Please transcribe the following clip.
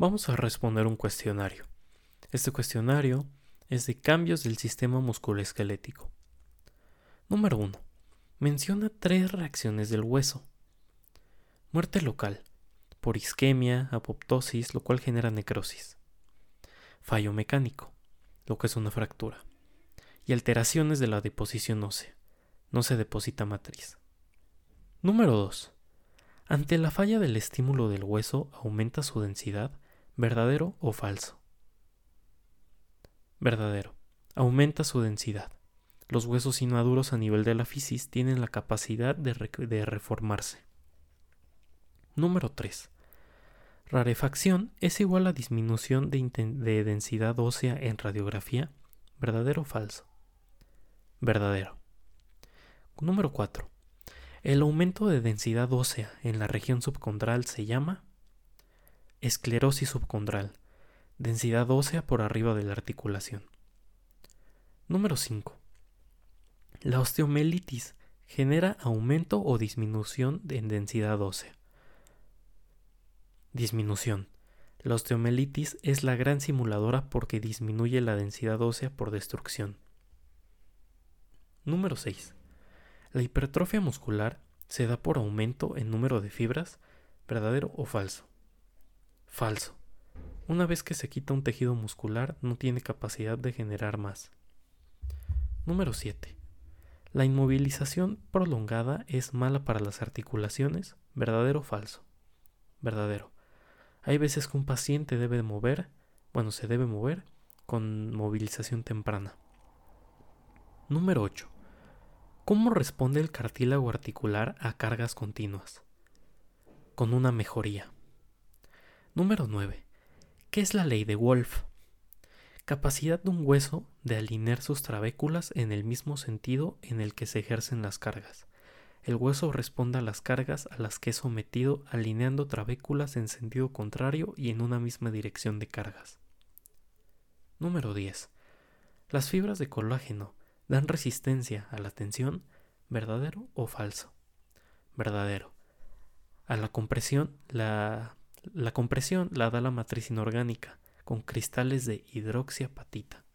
Vamos a responder un cuestionario. Este cuestionario es de cambios del sistema musculoesquelético. Número 1. Menciona tres reacciones del hueso. Muerte local, por isquemia, apoptosis, lo cual genera necrosis. Fallo mecánico, lo que es una fractura. Y alteraciones de la deposición ósea. No se deposita matriz. Número 2. Ante la falla del estímulo del hueso aumenta su densidad, verdadero o falso. Verdadero. Aumenta su densidad. Los huesos inmaduros a nivel de la fisis tienen la capacidad de, de reformarse. Número 3. Rarefacción es igual a disminución de, de densidad ósea en radiografía. ¿Verdadero o falso? Verdadero. Número 4. El aumento de densidad ósea en la región subcondral se llama esclerosis subcondral, densidad ósea por arriba de la articulación. Número 5. La osteomelitis genera aumento o disminución en densidad ósea. Disminución. La osteomelitis es la gran simuladora porque disminuye la densidad ósea por destrucción. Número 6. La hipertrofia muscular se da por aumento en número de fibras, verdadero o falso. Falso. Una vez que se quita un tejido muscular no tiene capacidad de generar más. Número 7. La inmovilización prolongada es mala para las articulaciones, verdadero o falso. Verdadero. Hay veces que un paciente debe mover, bueno, se debe mover con movilización temprana. Número 8. ¿Cómo responde el cartílago articular a cargas continuas? Con una mejoría. Número 9. ¿Qué es la ley de Wolf? Capacidad de un hueso de alinear sus trabéculas en el mismo sentido en el que se ejercen las cargas el hueso responde a las cargas a las que es sometido alineando trabéculas en sentido contrario y en una misma dirección de cargas. Número 10. Las fibras de colágeno dan resistencia a la tensión, verdadero o falso. Verdadero. A la compresión, la, la compresión la da la matriz inorgánica con cristales de hidroxiapatita.